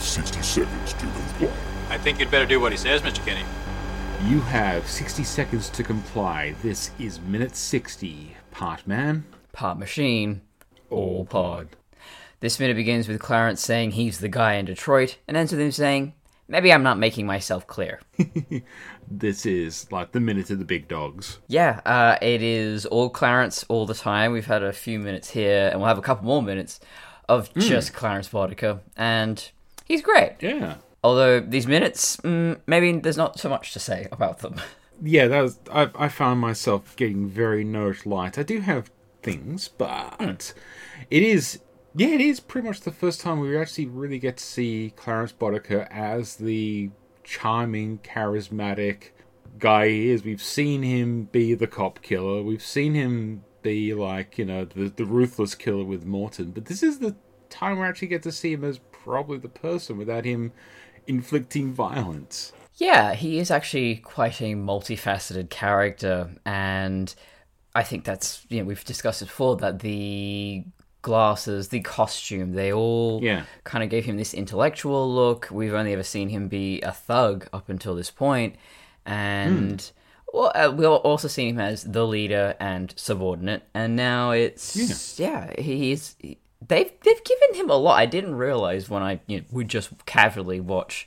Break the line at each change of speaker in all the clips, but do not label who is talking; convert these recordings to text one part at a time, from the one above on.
have 60 seconds to comply.
I think you'd better do what he says, Mr. Kinney.
You have 60 seconds to comply. This is minute 60. Part man.
Part machine, all pod. This minute begins with Clarence saying he's the guy in Detroit, and ends with him saying, Maybe I'm not making myself clear.
This is like the minute of the big dogs.
yeah, uh, it is all Clarence all the time. We've had a few minutes here, and we'll have a couple more minutes of just Clarence Boddicker, and he's great.
Yeah.
Although these minutes, mm, maybe there's not so much to say about them.
Yeah, that was, I, I found myself getting very note light. I do have things, but it is, yeah, it is pretty much the first time we actually really get to see Clarence Boddicker as the charming, charismatic guy he is. We've seen him be the cop killer. We've seen him be like, you know, the, the ruthless killer with Morton. But this is the time we actually get to see him as probably the person without him inflicting violence.
Yeah, he is actually quite a multifaceted character, and I think that's you know we've discussed it before that the glasses, the costume, they all
Yeah.
kind of gave him this intellectual look. We've only ever seen him be a thug up until this point, and well, uh, we've also seen him as the leader and subordinate, and now it's yeah, he's. They've they've given him a lot. I didn't realize when I you know, would just casually watch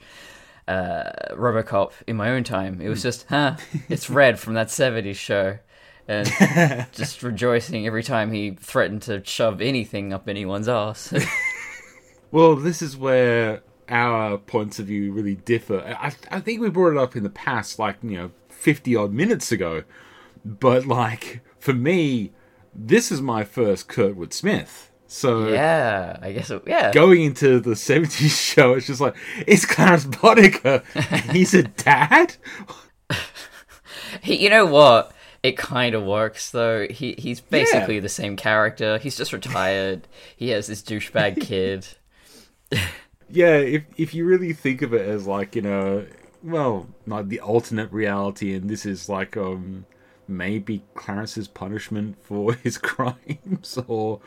uh, RoboCop in my own time. It was just, huh, it's Red from that 70s show. And just rejoicing every time he threatened to shove anything up anyone's ass.
Well, this is where our points of view really differ. I, I think we brought it up in the past, like, you know, 50 odd minutes ago. But, like, for me, this is my first Kurtwood Smith. So,
yeah, I guess, it, yeah.
going into the 70s show, it's just like, it's Clarence Boddicker. He's a dad?
He, you know what? It kind of works though. He he's basically the same character. He's just retired. he has this douchebag kid.
Yeah, if if you really think of it as like you know, well, like the alternate reality, and this is like um maybe Clarence's punishment for his crimes, or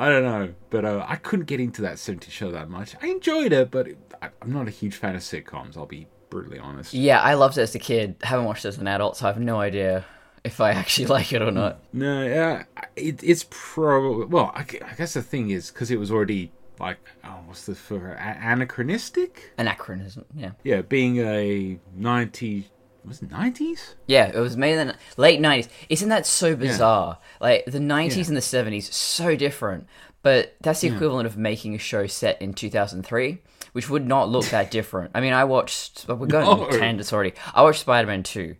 I don't know. But uh, I couldn't get into that '70s show that much. I enjoyed it, but it, I, I'm not a huge fan of sitcoms. I'll be brutally honest.
Yeah, I loved it as a kid. Haven't watched it as an adult, so I have no idea if I actually like it or not.
No, yeah, it, it's probably well. I, I guess the thing is because it was already like oh, what's the for anachronistic?
Anachronism. Yeah.
Yeah, being a 90 was it 90s?
Yeah, it was made in the late nineties. Isn't that so bizarre? Like the nineties and the seventies, so different. But that's the equivalent of making a show set in two thousand three, which would not look that different. I mean, I watched. We're going
No.
to tangents already. I watched Spider Man two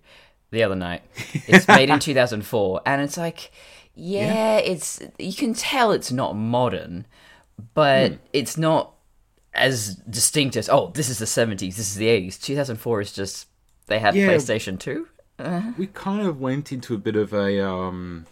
the other night. It's made in two thousand four, and it's like, yeah, it's you can tell it's not modern, but hmm. it's not as distinct as oh, this is the seventies, this is the eighties. Two thousand four is just they had
Yeah.
PlayStation two.
we kind of went into a bit of a um,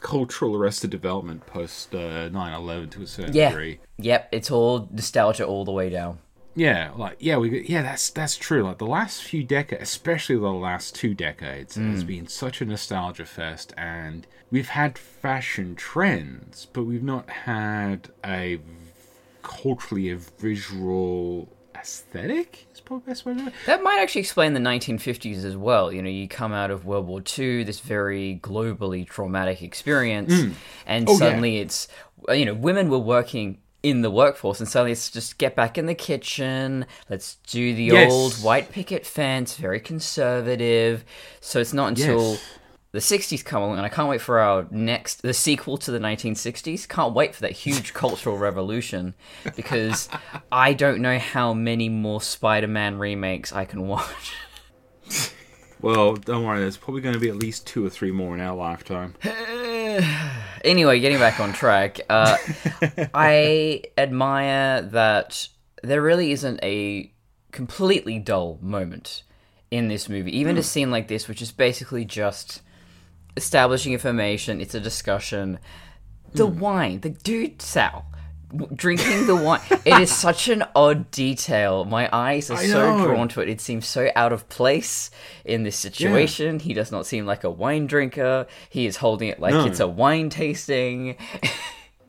cultural arrested development post uh, 9-11 to a certain
Yeah.
degree
Yep, it's all nostalgia all the way down.
yeah like yeah we yeah that's that's true like the last few decades especially the last two decades has been such a nostalgia fest and we've had fashion trends but we've not had a culturally a visual aesthetic is probably the best way to do it
That might actually explain the 1950s as well. You know, you come out of World War II, this very globally traumatic experience, mm. and
Oh, yeah.
suddenly it's, you know, women were working in the workforce, and suddenly it's just get back in the kitchen, let's do the
Yes.
old white picket fence, very conservative. So it's not until.
Yes.
The 60s come along, and I can't wait for our next, the sequel to the 1960s. Can't wait for that huge cultural revolution because I don't know how many more Spider Man remakes I can watch.
well don't worry there's probably going to be at least two or three more in our lifetime
anyway, getting back on track, uh, I admire that there really isn't a completely dull moment in this movie. Even a scene like this, which is basically just establishing information, it's a discussion. The wine, the dude, Sal. Drinking the wine. it is such an odd detail. My eyes are so drawn to it. It seems so out of place in this situation. He does not seem like a wine drinker. He is holding it like
No.
it's a wine tasting.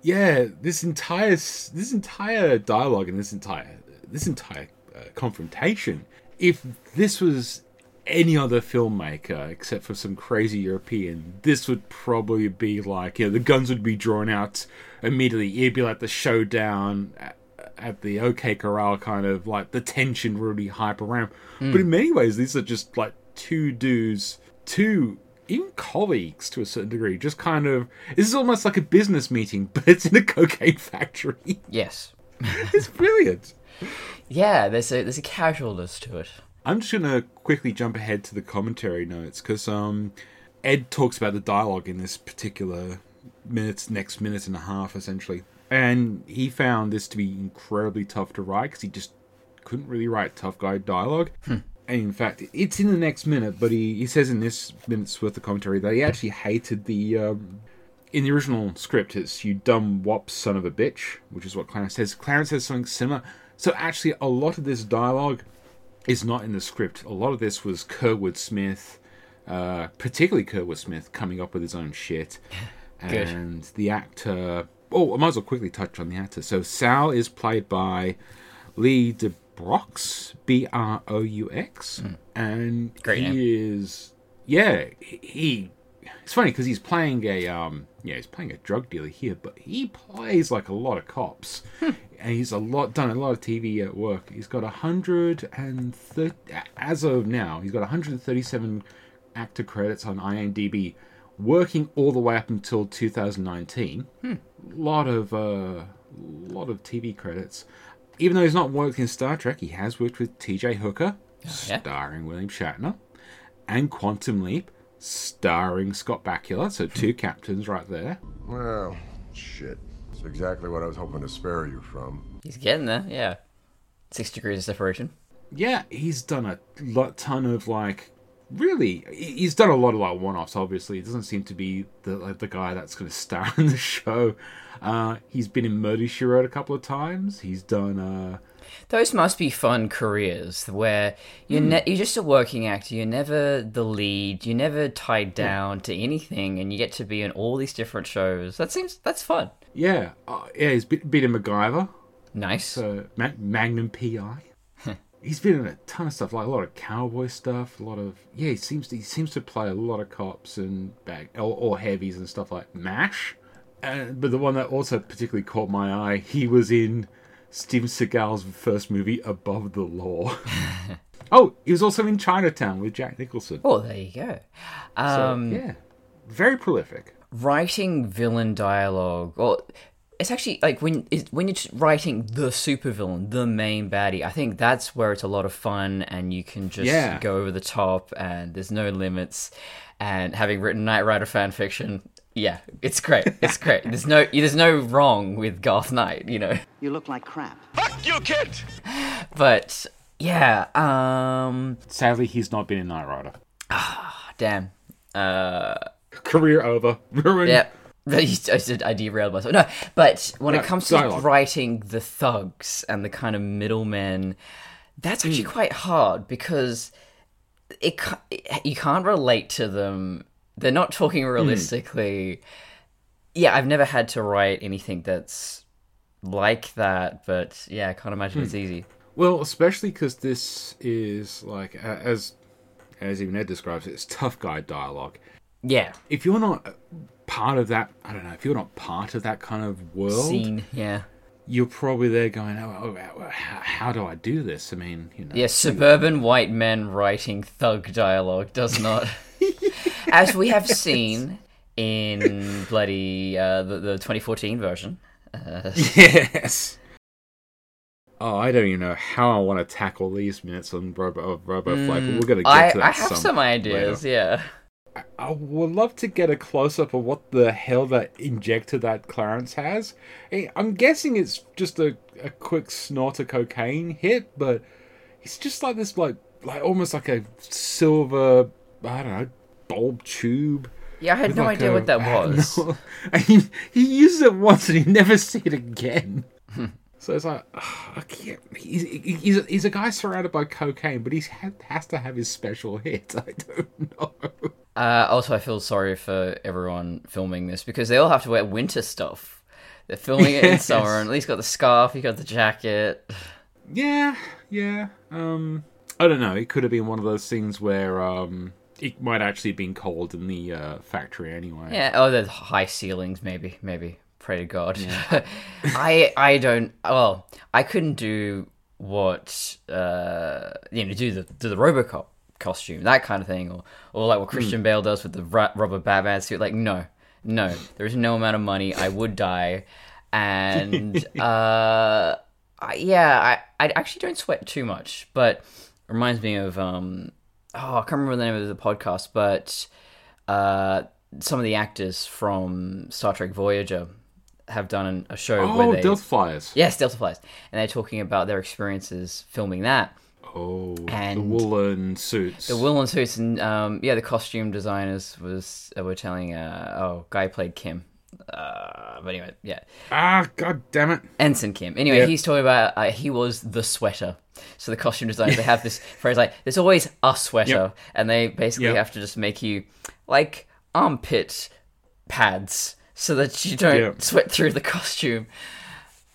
yeah this entire this entire dialogue and this entire this entire uh, confrontation. If this was any other filmmaker except for some crazy European, this would probably be like, you know, the guns would be drawn out immediately. It'd be like the showdown at, at the OK Corral, kind of like the tension really hype around. But in hmm. many ways, these are just like two dudes, two even colleagues to a certain degree, just kind of. This is almost like a business meeting, but it's in a cocaine factory.
Yes.
it's brilliant.
Yeah, there's a there's a casualness to it.
I'm just gonna quickly jump ahead to the commentary notes because um, Ed talks about the dialogue in this particular minutes, next minute and a half, essentially, and he found this to be incredibly tough to write because he just couldn't really write tough guy dialogue. And in fact, it's in the next minute, but he, he says in this minute's worth of commentary that he actually hated the. Um, in the original script, it's you dumb wop son of a bitch, which is what Clarence says. Clarence says something similar. So actually, a lot of this dialogue is not in the script. A lot of this was Kurtwood Smith, uh, particularly Kurtwood Smith, coming up with his own shit. And the actor. Oh, I might as well quickly touch on the actor. So Sal is played by Lee de Broux, B R O U X, and
Hmm. Great
he is yeah he. It's funny because he's playing a um yeah he's playing a drug dealer here, but he plays like a lot of cops,
Hmm.
and he's a lot done a lot of TV at work. He's got a hundred and thirty as of now. He's got 137 actor credits on IMDb, working all the way up until 2019.
Hmm.
Lot of uh, lot of TV credits. Even though he's not worked in Star Trek, he has worked with T.J. Hooker,
yeah.
starring William Shatner, and Quantum Leap, starring Scott Bakula. So two captains right there.
Well, shit. It's exactly what I was hoping to spare you from.
He's getting there. Yeah. Six degrees of separation.
yeah, he's done a lot, ton of like, really, he's done a lot of like one-offs. Obviously, he doesn't seem to be the like, the guy that's going to star in the show. Uh, he's been in Murder She Wrote a couple of times. He's done. Uh,
Those must be fun careers where you're ne- you're just a working actor. You're never the lead. You're never tied down to anything, and you get to be in all these different shows. That seems that's fun.
yeah, uh, yeah, he's been, been in MacGyver.
Nice.
So Ma- Magnum PI. He's been in a ton of stuff, like a lot of cowboy stuff, a lot of yeah. He seems to, he seems to play a lot of cops and bag or, or heavies and stuff like Mash. Uh, but the one that also particularly caught my eye, he was in Steven Seagal's first movie, Above the Law. oh, he was also in Chinatown with Jack Nicholson.
oh, there you go.
So,
Um,
yeah, very prolific.
writing villain dialogue or it's actually like when it's, when you're just writing the supervillain the main baddie i think that's where it's a lot of fun and you can just
Yeah.
go over the top and there's no limits and having written knight rider fan fiction yeah it's great it's great there's no there's no wrong with garth knight you know
You look like crap. Fuck you, kid.
But yeah um
Sadly, he's not been in Knight Rider.
damn uh
Career over. Ruined.
Yeah. I said I derailed myself. No, but when
No,
it comes to
dialogue.
writing the thugs and the kind of middlemen, that's actually
Hmm.
quite hard because it, ca- you can't relate to them. They're not talking
Hmm.
realistically. Yeah, I've never had to write anything that's like that, but yeah, I can't imagine
Hmm.
it's easy.
Well, especially because this is like as as even Ed describes it, it's tough guy dialogue.
Yeah,
If you're not part of that, I don't know. If you're not part of that kind of world,
scene. Yeah,
you're probably there going, "Oh, oh, oh, how, how do I do this?" I mean, you know,
Yeah, suburban white men writing thug dialogue does not. As we have seen in bloody uh, the, the 2014 version.
yes. Oh, I don't even know how I want to tackle these minutes on Robo Robo Flight, but we're gonna get
I,
to that.
I have some ideas, yeah.
I would love to get a close up of what the hell that injector that Clarence has. I'm guessing it's just a, a quick snort of cocaine hit, but it's just like this, like like almost like a silver, I don't know, bulb tube.
Yeah, I had no
like
idea
a-
what that was.
No, he, he uses it once and he never see it again. so it's like, can't, he's, he's, a, he's a guy surrounded by cocaine, but he ha- has to have his special hit. I don't know.
Uh, also, I feel sorry for everyone filming this because they all have to wear winter stuff. They're filming it in summer, and at least got the scarf, you got the jacket.
Yeah, yeah. Um, I don't know. It could have been one of those things where um, it might actually have been cold in the uh, factory anyway.
Yeah. Oh, the high ceilings, maybe, maybe. Pray to God. I I don't. Well, I couldn't do what uh you know do the do the RoboCop costume that kind of thing, or or like what Christian Bale does with the ra- rubber Batman suit. Like no, no, there is no amount of money. I would die, and uh, I, yeah, I I actually don't sweat too much, but reminds me of um oh I can't remember the name of the podcast, but uh some of the actors from Star Trek Voyager have done a show
Oh,
where they
Delta Flyers.
yes Delta Flies, and they're talking about their experiences filming that.
Oh,
and the
woolen suits.
The woolen suits and um, yeah, the costume designers was uh, were telling uh, oh guy played Kim. Uh, but anyway, yeah,
ah, god damn it.
Ensign Kim. Anyway,
Yeah.
he's talking about uh, he was the sweater. So the costume designers they have this phrase like there's always a sweater,
Yep.
and they basically
Yep.
have to just make you like armpit pads so that you don't
Yep.
sweat through the costume.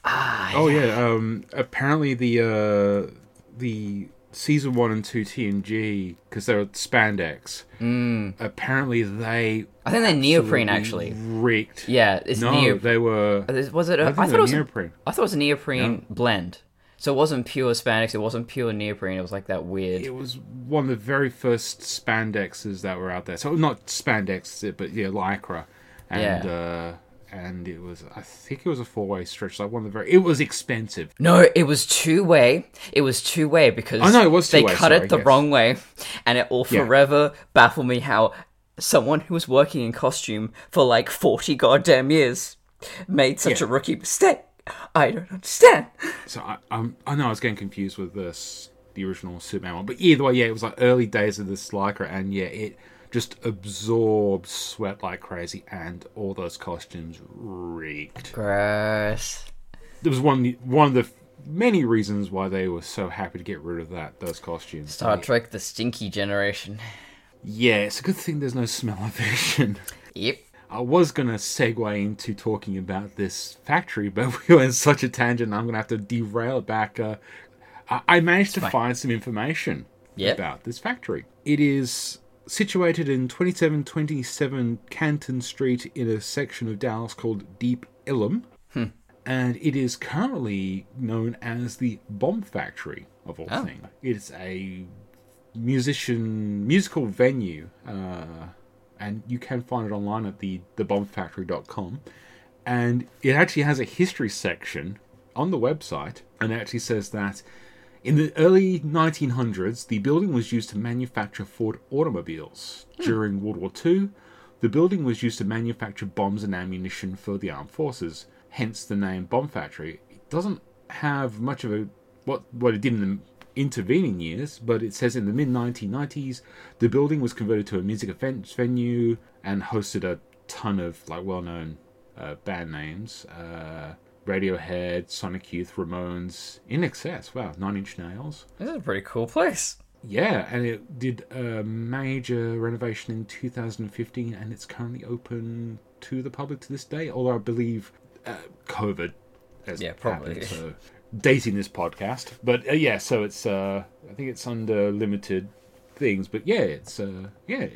Ah, Oh yeah. Um. Apparently the uh the season one and two TNG because they were spandex. Mm. Apparently they.
I think they're neoprene actually.
Reeked.
Yeah, it's
No, they were.
Was it? A,
I
thought it was.
Neoprene.
I thought it was a neoprene blend. So it wasn't pure spandex. It wasn't pure neoprene. It was like that weird.
It was one of the very first spandexes that were out there. So not spandex, but yeah, lycra, and
Yeah.
uh, and it was. I think it was a four way stretch. Like one of the very. It was expensive.
No, it was two way. It was two way because
Oh, no, it was
they cut
sorry,
it the
yes.
wrong way, and it will
Yeah.
forever baffle me how someone who was working in costume for like forty goddamn years made such
Yeah.
a rookie mistake. I don't understand.
So I, I'm, I know I was getting confused with this, the original Superman one, but either way, yeah, it was like early days of the lycra, and yeah, it just absorbed sweat like crazy, and all those costumes reeked.
Gross.
There was one one of the many reasons why they were so happy to get rid of that those costumes.
Star Trek: The Stinky Generation.
Yeah, it's a good thing there's no smell-o-vision.
Yep.
I was gonna segue into talking about this factory, but we went on such a tangent. I'm gonna have to derail it back. Uh, I, managed to
fine.
find some information
Yep.
about this factory. It is situated in 2727 Canton Street in a section of Dallas called Deep Ellum, and it is currently known as the Bomb Factory of all
Oh.
things. It's a musician musical venue. Uh, and you can find it online at the thebombfactory.com and it actually has a history section on the website and it actually says that in the early 1900s the building was used to manufacture ford automobiles. During world war ii the building was used to manufacture bombs and ammunition for the armed forces hence the name bomb factory. It doesn't have much of a what what it did in the intervening years, but it says in the mid 1990s the building was converted to a music events venue and hosted a ton of like well-known uh, band names, uh, Radiohead, Sonic Youth, Ramones, INXS. Wow, Nine Inch Nails.
This is a pretty cool place.
Yeah, and it did a major renovation in 2015, and it's currently open to the public to this day. Although I believe uh, COVID has
Yeah, probably.
happened, so dating this podcast, but uh, yeah, so it's uh, I think it's under limited things, but yeah, it's uh, yeah.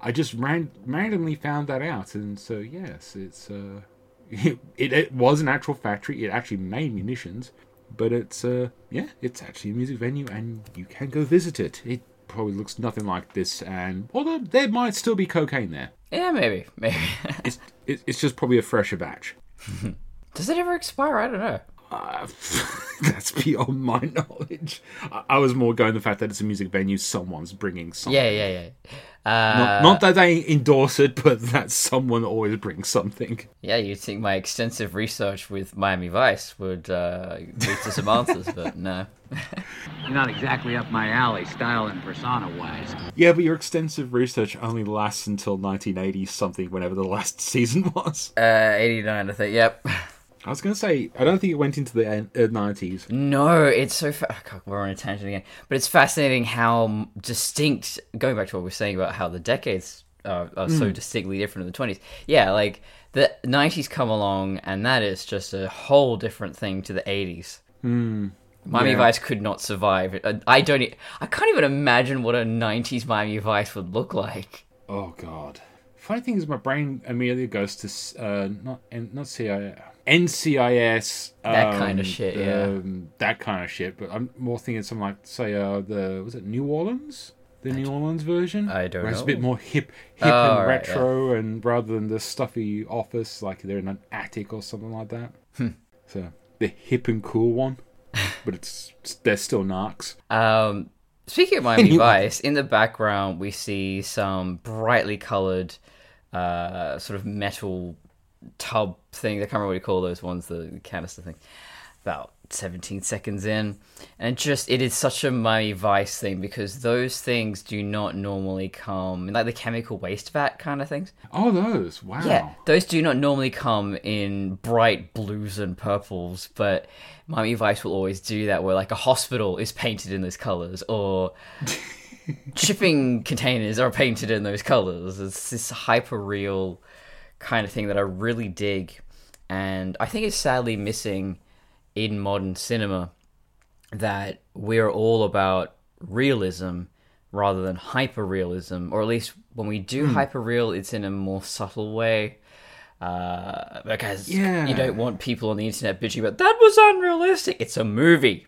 I just ran- randomly found that out, and so yes, it's uh, it, it was an actual factory. It actually made munitions, but it's uh, yeah, it's actually a music venue, and you can go visit it. It probably looks nothing like this, and although there might still be cocaine there,
Yeah, maybe, maybe.
it's it, it's just probably a fresher batch.
Does it ever expire? I don't know.
Uh, that's beyond my knowledge. I, I was more going the fact that it's a music venue. Someone's bringing something.
Yeah, yeah, yeah. Uh,
Not, not that they endorse it, but that someone always brings something.
Yeah, you'd think my extensive research with Miami Vice would uh, lead to some answers, but no.
You're not exactly up my alley, style and persona wise.
Yeah, but your extensive research only lasts until 1980 something, whenever the last season was.
Uh, 89, I think, yep.
I was going to say, I don't think it went into the uh, 90s.
No, it's so. Fa- oh, we're on a tangent again. But it's fascinating how distinct, going back to what we are saying about how the decades are, are so distinctly different in the 20s. Yeah, like the 90s come along, and that is just a whole different thing to the 80s. Miami
Yeah.
Vice could not survive. I- I don't. e- I can't even imagine what a '90s Miami Vice would look like.
Oh god. Funny thing is, my brain immediately goes to uh, not not CIS, NCIS,
That
um,
kind of shit, yeah.
um, that kind of shit. But I'm more thinking something like, say, uh, the was it New Orleans, the New Orleans version?
I don't
where It's a bit more hip, hip
Oh,
and
right,
retro, and rather than the stuffy office, like they're in an attic or something like that.
Hmm.
So the hip and cool one, but it's they're still narcs.
Um, speaking of Miami
You-
Vice, in the background we see some brightly colored, uh, sort of metal tub thing. I can't remember what you call those ones, the canister thing. About 17 seconds in, and just it is such a Miami Vice thing because those things do not normally come like the chemical waste vat kind of things.
Oh, those! Wow.
Yeah, those do not normally come in bright blues and purples, but Miami Vice will always do that, where like a hospital is painted in those colors, or shipping containers are painted in those colors. It's this hyper real kind of thing that I really dig, and I think is sadly missing in modern cinema. That we're all about realism rather than hyper realism, or at least when we do hyper real, it's in a more subtle way. Uh, because
Yeah.
you don't want people on the internet bitching about that was unrealistic. It's a movie.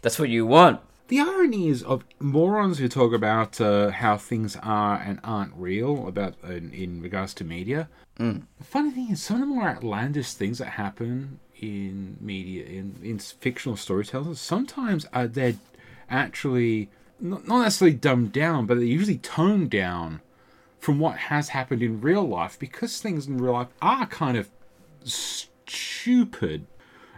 That's what you want.
The irony is of morons who talk about uh, how things are and aren't real about in, in regards to media.
Mm.
The funny thing is, some of the more outlandish things that happen in media, in, in fictional storytellers, sometimes are they're actually not, not necessarily dumbed down, but they're usually toned down from what has happened in real life because things in real life are kind of stupid,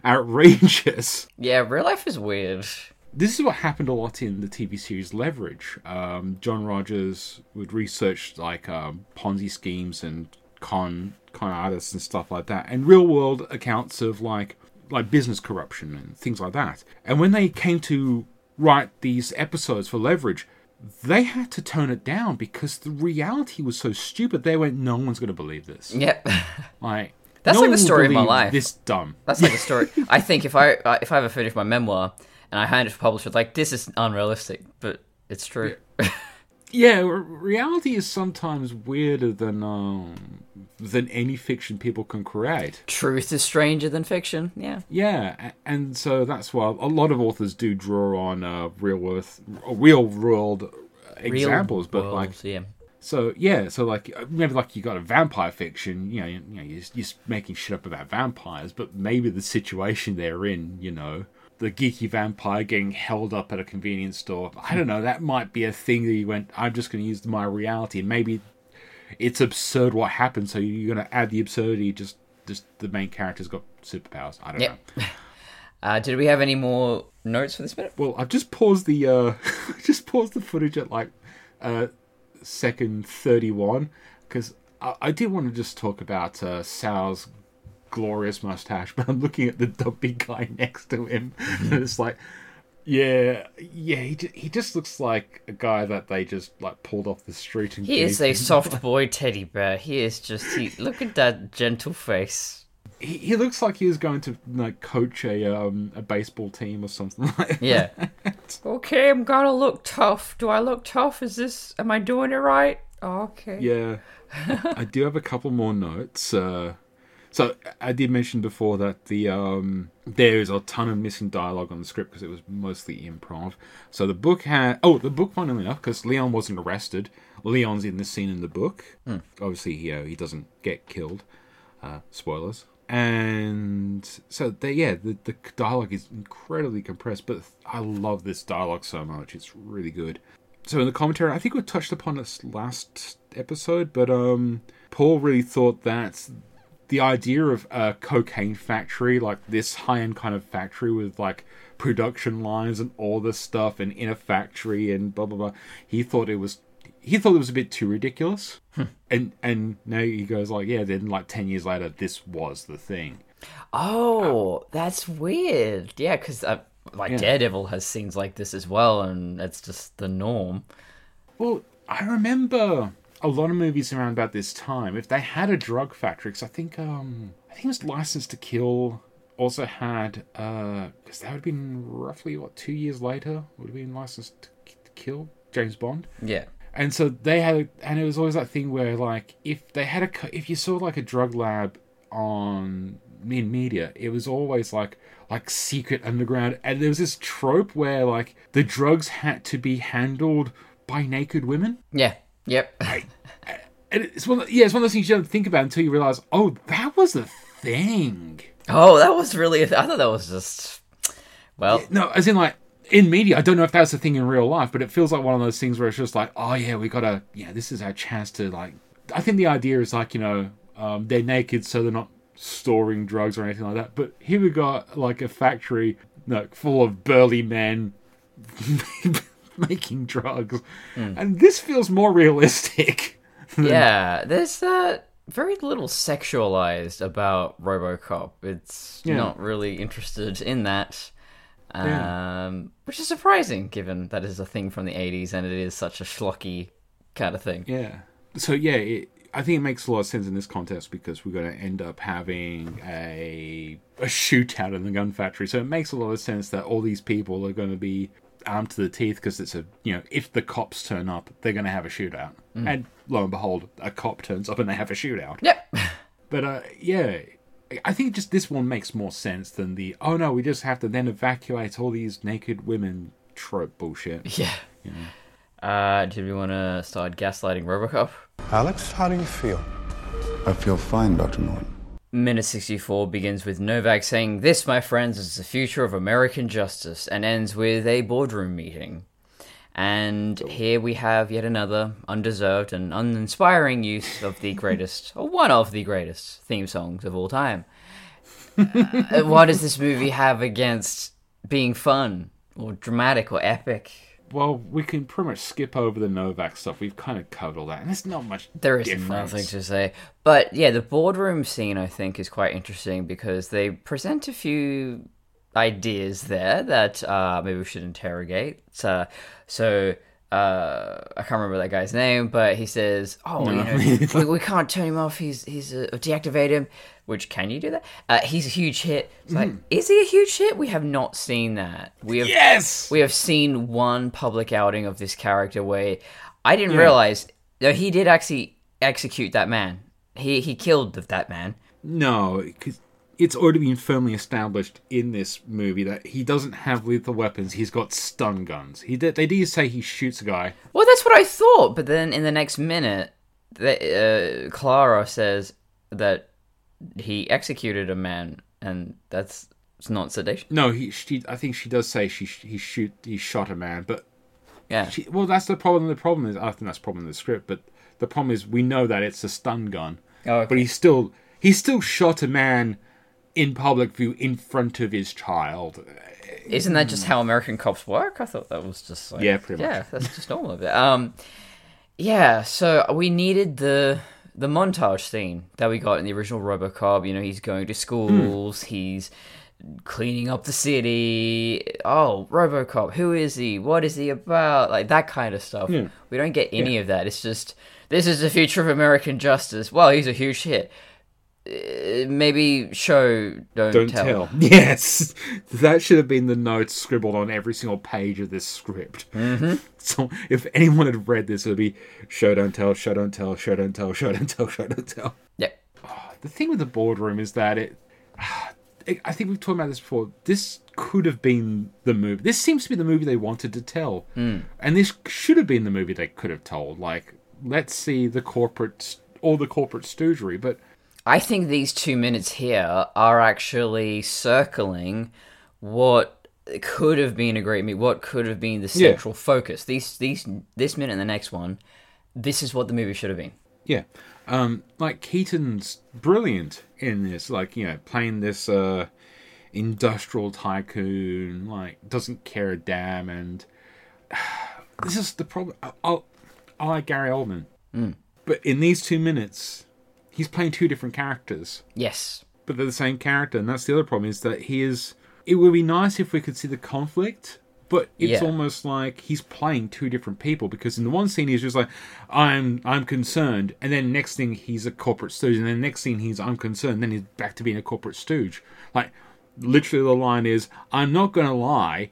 outrageous
Yeah, real life is weird.
This is what happened a lot in the TV series Leverage. Um, John Rogers would research like um, Ponzi schemes and con con artists and stuff like that, and real world accounts of like like business corruption and things like that. And when they came to write these episodes for Leverage, they had to tone it down because the reality was so stupid. They went, "No one's going to believe this."
Yep.
Like
That's
no
like the story of my life.
This dumb.
That's like a story. I think if I uh, if I ever finish my memoir and I hand it to publishers like this is unrealistic, but it's true.
Yeah, re- reality is sometimes weirder than um, than any fiction people can create.
Truth is stranger than fiction. Yeah.
Yeah, and so that's why a lot of authors do draw on uh, real worth, real world
Real
examples. but like,
yeah.
so yeah, so like uh, maybe like you got a vampire fiction, you know, you, you know, you're, you're just making shit up about vampires, but maybe the situation they're in, you know, the geeky vampire getting held up at a convenience store. I don't know. That might be a thing that you went. I'm just going to use my reality, and maybe it's absurd what happened. So you're going to add the absurdity. Just, just the main character's got superpowers. I don't know.
Yep. Uh, did we have any more notes for this minute?
Well, I've just paused the uh just paused the footage at like uh second 31 because I, I did want to just talk about uh Sal's glorious mustache, but I'm looking at the dumpy guy next to him and it's like yeah, yeah, he just, he just looks like a guy that they just like pulled off the street and
He is a
him-
soft boy teddy bear. He is just. He, look at that gentle face.
He, he looks like he was going to like coach a um a baseball team or something like
Yeah. okay, I'm gonna look tough. Do I look tough? Is this? Am I doing it right? Okay.
Yeah, I do have a couple more notes. Uh, so I did mention before that the um, there is a ton of missing dialogue on the script because it was mostly improv. So the book had oh the book funnily enough because Leon wasn't arrested. Leon's in the scene in the book. Obviously he uh, he doesn't get killed. Uh, spoilers. And so they, yeah, the, the dialogue is incredibly compressed, but I love this dialogue so much. It's really good so in the commentary, I think we touched upon this last episode, but um, Paul really thought that the idea of a cocaine factory, like this high-end kind of factory with like production lines and all this stuff, and in a factory and blah blah blah, he thought it was he thought it was a bit too ridiculous, and and now he goes like, yeah, then like ten years later, this was the thing.
Oh, that's weird. Yeah, because uh, like
Yeah.
Daredevil has scenes like this as well, and it's just the norm.
Well, I remember a lot of movies around about this time. If they had a drug factory, because I think um, I think it was License to Kill also had because that would have been roughly what two years later would have been licensed to kill James Bond.
Yeah.
And so they had, and it was always that thing where, like, if they had a, if you saw like a drug lab on in media, it was always like, like secret underground, and there was this trope where like the drugs had to be handled by naked women,
Yeah. Yep.
and it's one, of, yeah, it's one of those things you don't think about until you realize, oh, that was a thing.
oh, that was really. I thought that was just. Well,
No, as in like in media, I don't know if that's a thing in real life, but it feels like one of those things where it's just like, oh yeah, we gotta, yeah, this is our chance to like. I think the idea is like you know um, they're naked, so they're not storing drugs or anything like that. But here we got like a factory like full of burly men making drugs, and this feels more realistic.
yeah, there's uh, very little sexualized about RoboCop. It's
Yeah.
not really interested in that. Um,
Yeah.
which is surprising given that is a thing from the 80s and it is such a schlocky kind of thing.
Yeah. So yeah, it, I think it makes a lot of sense in this context because we're going to end up having a a shootout in the gun factory. So it makes a lot of sense that all these people are going to be armed to the teeth because it's a you know if the cops turn up, they're going to have a shootout. And lo and behold, a cop turns up and they have a shootout.
Yep.
But uh, yeah, I think just this one makes more sense than the oh no, we just have to then evacuate all these naked women trope bullshit.
yeah. Uh, did we want to start gaslighting RoboCop?
Alex, how do you feel?
I feel fine, Dr. Norton.
Minute 64 begins with Novak saying, This, my friends, is the future of American justice, and ends with a boardroom meeting. And here we have yet another undeserved and uninspiring use of the greatest, or one of the greatest, theme songs of all time. Uh, what does this movie have against being fun, or dramatic, or epic?
Well, we can pretty much skip over the Novak stuff. We've kind of covered all that, and there's not much.
There is
difference.
nothing to say. But yeah, the boardroom scene I think is quite interesting because they present a few ideas there that uh, maybe we should interrogate. So, so uh, I can't remember that guy's name, but he says, "Oh, you know, we, we can't turn him off. He's he's uh, deactivate him." Which can you do that? Uh, he's a huge hit. It's like, is he a huge hit? We have not seen that. We have
Yes.
we have seen one public outing of this character where I didn't realize that he did actually execute that man. He he killed that man.
No, because it's already been firmly established in this movie that he doesn't have lethal weapons. He's got stun guns. He did, they did say he shoots a guy.
Well, that's what I thought. But then in the next minute, the, uh, Clara says that he executed a man, and that's it's not sedation.
No, he. She, I think she does say she he shoot he shot a man, but
Yeah,
she, well, that's the problem. The problem is I think that's the problem in the script, but the problem is we know that it's a stun gun,
Oh, okay.
but he still he still shot a man in public view in front of his child.
isn't that just how American cops work? I thought that was just like
Yeah, pretty much.
Yeah, that's just normal of it. Um, yeah. So we needed the the montage scene that we got in the original RoboCop. You know, he's going to schools. He's cleaning up the city. Oh, RoboCop, who is he? What is he about? Like that kind of stuff.
Yeah.
We don't get any of that. It's just this is the future of American justice. Well, he's a huge hit. Uh, maybe show don't,
Don't
tell.
tell. Yes, that should have been the notes scribbled on every single page of this script. Mm-hmm. So if anyone had read this, it would be show don't tell, show don't tell, show don't tell, show don't tell, show don't tell.
Yeah.
The thing with the boardroom is that it. I think we've talked about this before. This could have been the movie. This seems to be the movie they wanted to tell, and this should have been the movie they could have told. Like, let's see the corporate, all the corporate stoogery, but
I think these two minutes here are actually circling what could have been a great movie, what could have been the
Yeah.
central focus. These, these, this minute and the next one, this is what the movie should have been.
Yeah. Um, like Keaton's brilliant in this, like, you know, playing this uh industrial tycoon, like doesn't care a damn and this is the problem I I, I like Gary Oldman. But in these two minutes, he's playing two different characters.
Yes.
But they're the same character, and that's the other problem is that he is it would be nice if we could see the conflict but it's
Yeah.
almost like he's playing two different people because in the one scene he's just like i'm i'm concerned and then next thing he's a corporate stooge and then next scene he's i'm concerned then he's back to being a corporate stooge like literally the line is, "I'm not going to lie,"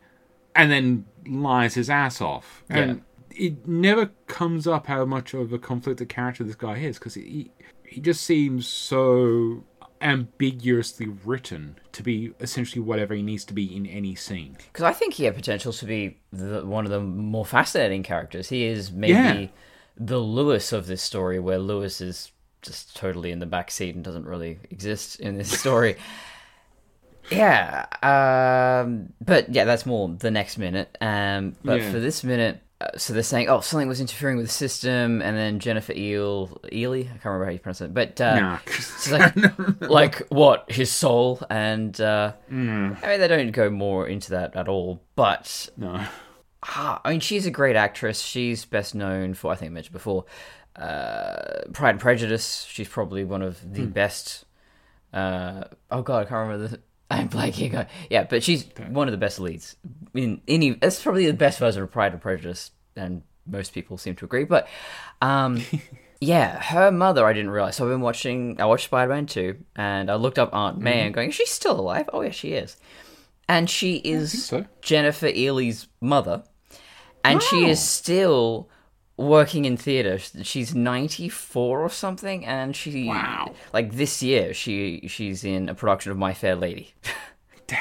and then lies his ass off. And it never comes up how much of a conflicted character this guy is because he he just seems so ambiguously written to be essentially whatever he needs to be in any scene.
Because I think he had potential to be the, one of the more fascinating characters. He is maybe
Yeah.
the Lewis of this story, where Lewis is just totally in the back seat and doesn't really exist in this story. yeah, um, but yeah, that's more the next minute. Um, but
Yeah.
for this minute, so they're saying, oh, something was interfering with the system, and then Jennifer Eel, Ehle, I can't remember how you pronounce it, but uh,
Nah.
She's like, like what? His soul, and uh, I mean, they don't go more into that at all. But
No.
ah, I mean, she's a great actress. She's best known for, I think I mentioned before, uh, Pride and Prejudice. She's probably one of the best. Uh, oh God, I can't remember the. I'm blanking. Yeah, but she's one of the best leads in any. It's probably the best version of Pride and Prejudice, and most people seem to agree. But um, yeah, her mother, I didn't realize. So I've been watching. I watched Spider Man two, and I looked up Aunt May, and going, is she still alive? Oh yeah, she is. And she is
so.
Jennifer Ehle's mother, and she is still working in theater. She's 94 or something and she
Wow.
like this year she she's in a production of My Fair Lady.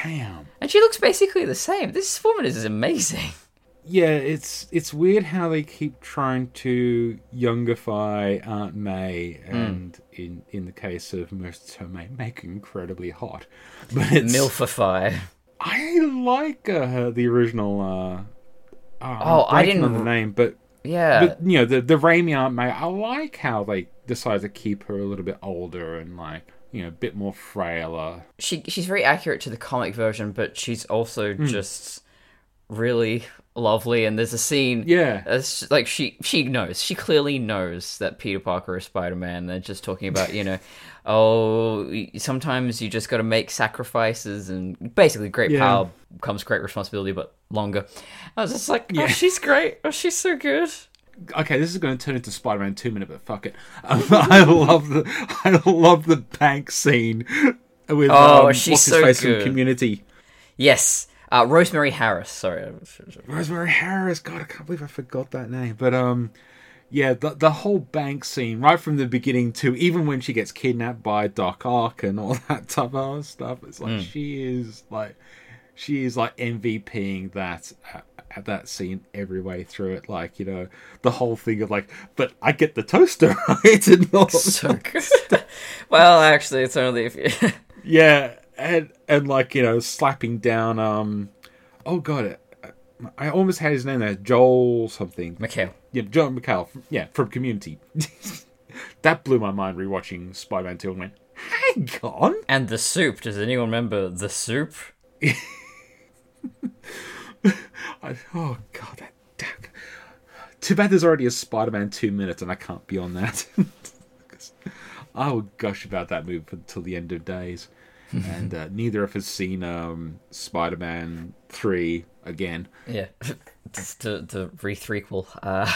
Damn.
and she looks basically the same. This woman is amazing.
Yeah, it's it's weird how they keep trying to youngify Aunt May, and in in the case of Marisa Tomei, make incredibly hot. But it's
Milfify.
I like uh, the original. Uh, oh,
Oh, I
I didn't know the name, but
Yeah.
but you know the the Raimi Aunt May. I like how they decide to keep her a little bit older and like you know a bit more frailer.
she she's very accurate to the comic version, but she's also
Hmm.
just really lovely. And there's a scene,
Yeah.
it's like she she knows, she clearly knows that Peter Parker is Spider Man. They're just talking about you know, oh, sometimes you just got to make sacrifices, and basically, great
Yeah.
power comes great responsibility, but longer. I was just like, oh,
Yeah.
she's great. Oh, she's so good.
Okay, this is going to turn into Spider-Man two minute, but fuck it. Um, I love the I love the bank scene with
Oh,
um,
she's so
face
good.
Community.
Yes, uh, Rosemary Harris. Sorry.
Rosemary Harris. God, I can't believe I forgot that name. But um, yeah, the the whole bank scene right from the beginning to even when she gets kidnapped by Doc Ock and all that type of stuff. It's like she is like she is like MVPing that at, at that scene every way through it. Like you know the whole thing of like, but I get the toaster right and all
So good. well, actually, it's only if you.
Yeah, and and like you know, slapping down. Um, oh god, I almost had his name there, Joel something.
McHale.
Yeah, Joel McHale. from- Yeah, from Community. that blew my mind rewatching Spider-Man Two and went, hang on.
And the soup. Does anyone remember the soup?
I, oh god, that. Damn. Too bad there's already a Spider-Man Two minutes, and I can't be on that. I will gush about that movie until the end of days. and uh, neither of us seen um, Spider-Man Three again.
Yeah. Just the the re threequel. Uh,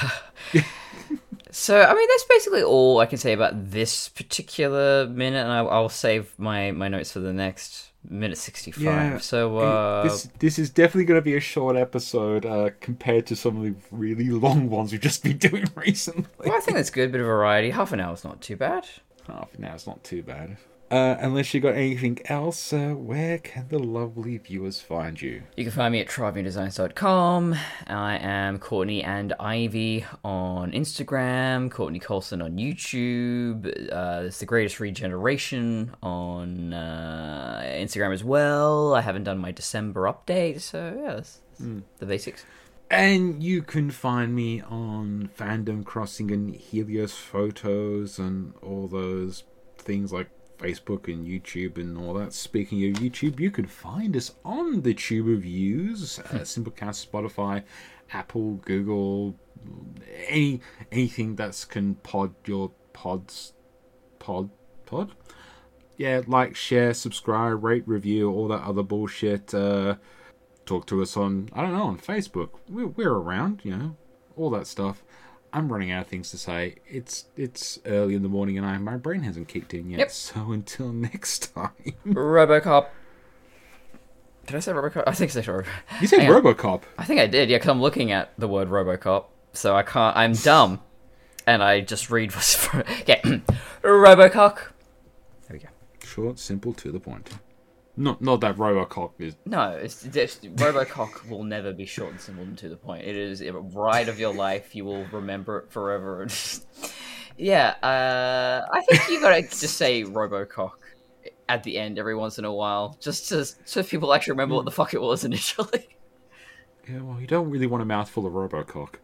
so I mean that's basically all I can say about this particular minute, and I, I'll save my, my notes for the next minute sixty five. So uh,
this this is definitely going to be a short episode uh, compared to some of the really long ones we've just been doing recently.
well, I think that's good. Bit of variety. Half an hour is not too bad.
Half an hour's not too bad. Uh, unless you got anything else, uh, where can the lovely viewers find you?
You can find me at tribedesigns.com. I am Courtney and Ivy on Instagram, Courtney Colson on YouTube. Uh, it's the greatest regeneration on uh, Instagram as well. I haven't done my December update, so yeah, that's, that's the basics.
And you can find me on Fandom Crossing and Helios Photos and all those things like Facebook and YouTube and all that. Speaking of YouTube, you can find us on the Tube of Views, uh, Simplecast, Spotify, Apple, Google, any anything that's can pod your pods, pod, pod. Yeah, like, share, subscribe, rate, review, all that other bullshit. Uh, talk to us on I don't know on Facebook. We're, we're around, you know, all that stuff. I'm running out of things to say. It's it's early in the morning and I my brain hasn't kicked in yet.
Yep.
So until next time.
Robocop. Did I say Robocop? I think I said Robocop.
You said
Hang on.
RoboCop.
I think I did. Yeah, because I'm looking at the word Robocop, so I can't. I'm dumb, and I just read what's for. Okay, Robocock. There we go.
Short, simple, to the point. Not not that RoboCop is.
No, it's, it's Robocock will never be short and simple and to the point. It is a ride of your life. You will remember it forever. yeah, uh, I think you gotta just say Robocock at the end every once in a while, just to so people actually remember what the fuck it was initially.
Yeah, well, you don't really want a mouthful of RoboCop.